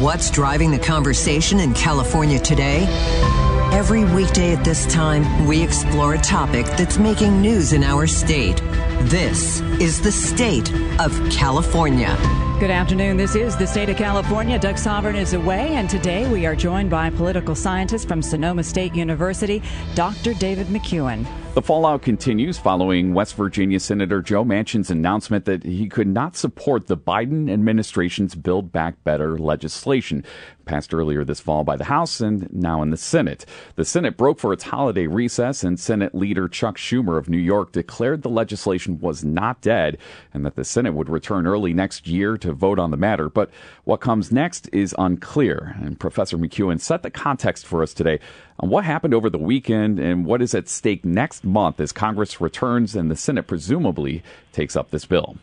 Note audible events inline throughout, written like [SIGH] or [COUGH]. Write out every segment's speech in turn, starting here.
What's driving the conversation in California today? Every weekday at this time, we explore a topic that's making news in our state. This is the state of California. Good afternoon. This is the state of California. Doug Sovern is away, and today we are joined by political scientist from Sonoma State University, Dr. David McCuan. The fallout continues following West Virginia Senator Joe Manchin's announcement that he could not support the Biden administration's Build Back Better legislation passed earlier this fall by the House and now in the Senate. The Senate broke for its holiday recess, and Senate leader Chuck Schumer of New York declared the legislation was not dead and that the Senate would return early next year to vote on the matter. But what comes next is unclear. And Professor McCuan set the context for us today on what happened over the weekend and what is at stake next month as Congress returns and the Senate presumably takes up this bill.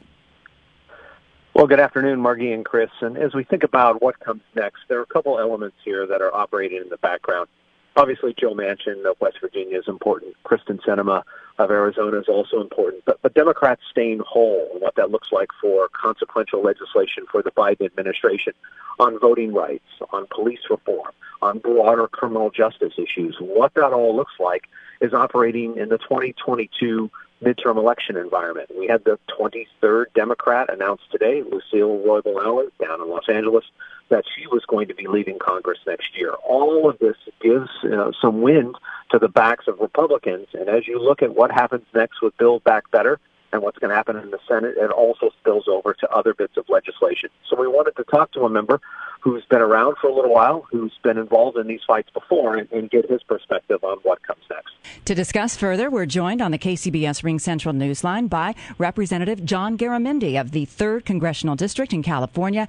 Well, good afternoon, Margie and Kris. And as we think about what comes next, there are a couple elements here that are operating in the background. Obviously, Joe Manchin of West Virginia is important. Kyrsten Sinema of Arizona is also important. But, but Democrats staying whole and what that looks like for consequential legislation for the Biden administration on voting rights, on police reform, on broader criminal justice issues, what that all looks like is operating in the 2022 midterm election environment. We had the 23rd Democrat announced today, Lucille Roybal Allard, down in Los Angeles, that she was going to be leaving Congress next year. All of this gives uh, some wind to the backs of Republicans. And as you look at what happens next with Build Back Better, and what's going to happen in the Senate, it also spills over to other bits of legislation. So we wanted to talk to a member who's been around for a little while, who's been involved in these fights before, and, and, get his perspective on what comes next. To discuss further, we're joined on the KCBS RingCentral Newsline by Representative John Garamendi of the 3rd Congressional District in California.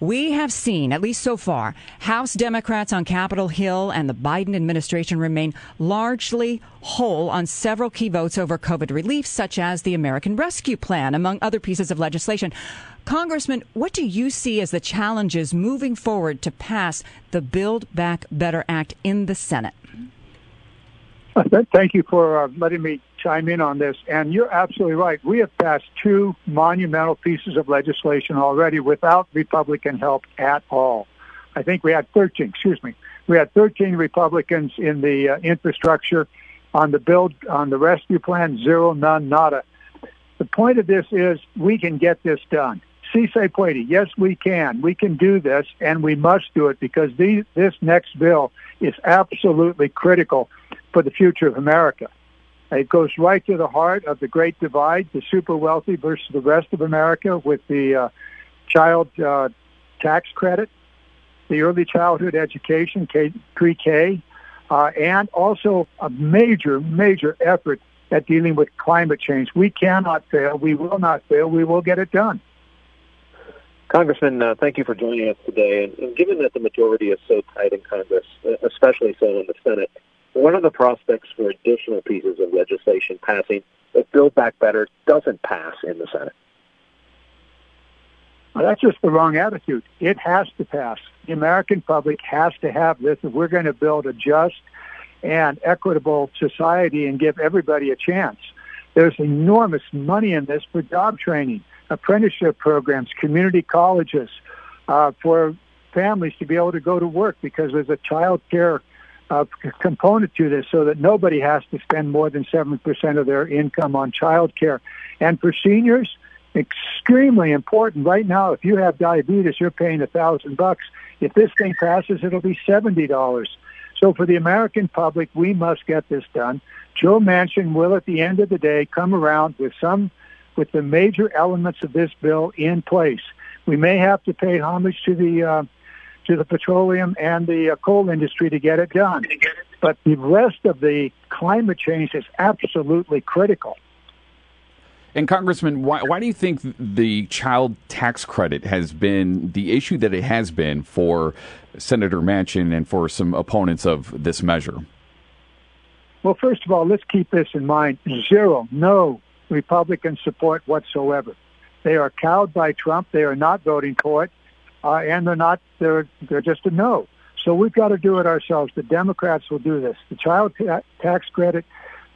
We have seen, at least so far, House Democrats on Capitol Hill and the Biden administration remain largely whole on several key votes over COVID relief, such as the American Rescue Plan, among other pieces of legislation. Congressman, what do you see as the challenges moving forward to pass the Build Back Better Act in the Senate? Thank you for uh, letting me chime in on this. And you're absolutely right. We have passed two monumental pieces of legislation already without Republican help at all. I think we had 13, excuse me, we had 13 Republicans in the uh, infrastructure on the build, on the rescue plan, zero, none, nada. The point of this is we can get this done. Si se puede. Yes, we can. We can do this, and we must do it because this next bill is absolutely critical for the future of America. It goes right to the heart of the great divide, the super wealthy versus the rest of America with the uh, child uh, tax credit, the early childhood education, K, pre-K, uh, and also a major, major effort at dealing with climate change. We cannot fail. We will not fail. We will get it done. Congressman, uh, thank you for joining us today. And, and given that the majority is so tight in Congress, especially so in the Senate, what are the prospects for additional pieces of legislation passing if Build Back Better doesn't pass in the Senate? Well, that's just the wrong attitude. It has to pass. The American public has to have this if we're going to build a just and equitable society and give everybody a chance. There's enormous money in this for job training, apprenticeship programs, community colleges, uh, for families to be able to go to work because there's a child care uh, component to this so that nobody has to spend more than 7% of their income on child care. And for seniors, extremely important. Right now, if you have diabetes, you're paying a thousand bucks. If this thing passes, it'll be $70. So for the American public, we must get this done. Joe Manchin will, at the end of the day, come around with some, with the major elements of this bill in place. We may have to pay homage to the uh, to the petroleum and the uh, coal industry to get it done. But the rest of the climate change is absolutely critical. And Congressman, why, why do you think the child tax credit has been the issue that it has been for Senator Manchin and for some opponents of this measure? Well, first of all, let's keep this in mind. Zero, no Republican support whatsoever. They are cowed by Trump. They are not voting for it, uh, and they're not. They're they're just a no. So we've got to do it ourselves. The Democrats will do this. The child ta- tax credit.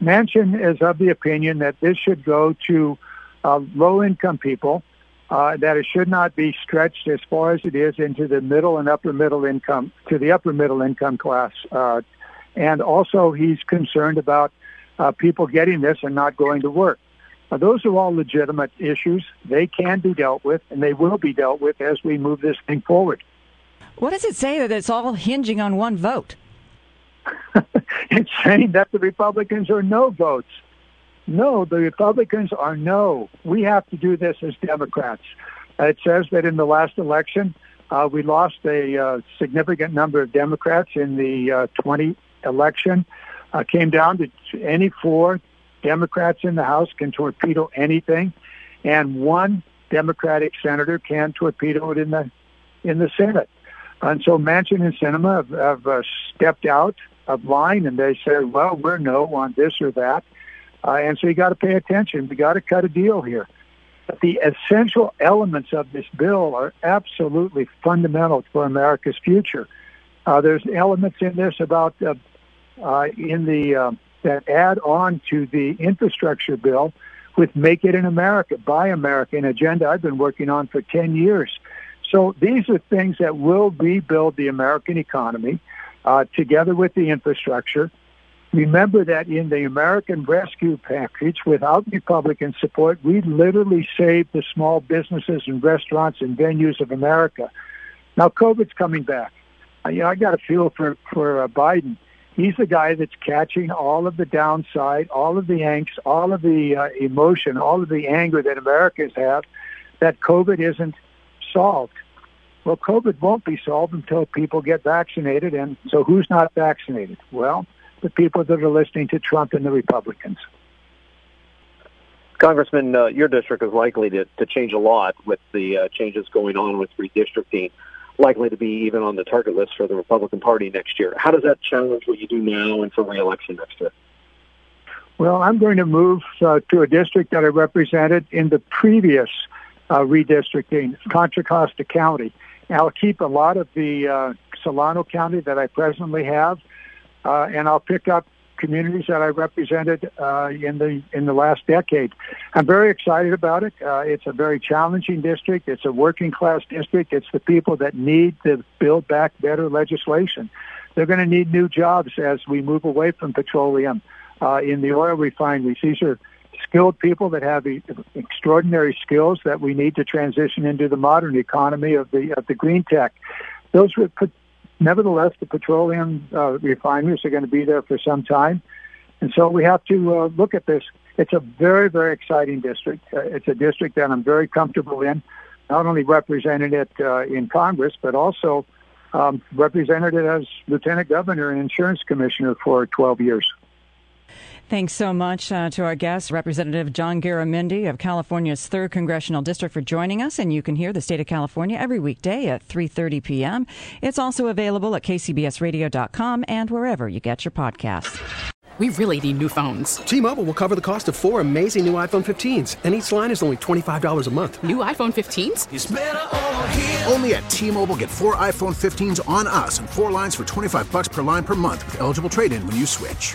Manchin is of the opinion that this should go to uh, low-income people. Uh, that it should not be stretched as far as it is into the middle and upper middle income to the upper middle income class. Uh, and also, he's concerned about uh, people getting this and not going to work. Those are all legitimate issues. They can be dealt with, and they will be dealt with as we move this thing forward. What does it say that it's all hinging on one vote? [LAUGHS] it's saying that the Republicans are no votes. No, the Republicans are no. We have to do this as Democrats. it says that in the last election, uh, we lost a uh, significant number of Democrats in the uh, 20 election. Uh, came down to any four Democrats in the House can torpedo anything, and one Democratic senator can torpedo it in the in the Senate. And so Manchin and Sinema have, have uh, stepped out of line, and they said, "Well, we're no on this or that," uh, and so you got to pay attention. We got to cut a deal here. But the essential elements of this bill are absolutely fundamental for America's future. Uh, there's elements in this about uh, uh, in the uh, that add on to the infrastructure bill with Make It in America, Buy America, an agenda I've been working on for 10 years. So these are things that will rebuild the American economy uh, together with the infrastructure. Remember that in the American Rescue Package, without Republican support, we literally saved the small businesses and restaurants and venues of America. Now COVID's coming back. Uh, you know, I got a feel for for uh, Biden he's the guy that's catching all of the downside, all of the angst, all of the uh, emotion, all of the anger that Americans have that COVID isn't solved. Well, COVID won't be solved until people get vaccinated. And so who's not vaccinated? Well, the people that are listening to Trump and the Republicans. Congressman, uh, your district is likely to, to change a lot with the uh, changes going on with redistricting likely to be even on the target list for the Republican Party next year. How does that challenge what you do now and for reelection next year? Well, I'm going to move uh, to a district that I represented in the previous uh, redistricting, Contra Costa County. I'll keep a lot of the uh, Solano County that I presently have, uh, and I'll pick up communities that I represented uh, in the in the last decade. I'm very excited about it. Uh, it's a very challenging district. It's a working class district. It's the people that need to build back better legislation. They're going to need new jobs as we move away from petroleum uh, in the oil refineries. These are skilled people that have extraordinary skills that we need to transition into the modern economy of the of the green tech. Those Nevertheless, the petroleum uh, refineries are going to be there for some time. And so we have to uh, look at this. It's a very, very exciting district. Uh, it's a district that I'm very comfortable in, not only representing it uh, in Congress, but also um, represented it as lieutenant governor and insurance commissioner for 12 years. Thanks so much uh, to our guest, Representative John Garamendi of California's 3rd Congressional District for joining us. And you can hear the state of California every weekday at 3.30 p.m. It's also available at kcbsradio.com and wherever you get your podcasts. We really need new phones. T-Mobile will cover the cost of four amazing new iPhone 15s, and each line is only $25 a month. New iPhone 15s? Only at T-Mobile get four iPhone 15s on us and four lines for 25 bucks per line per month with eligible trade-in when you switch.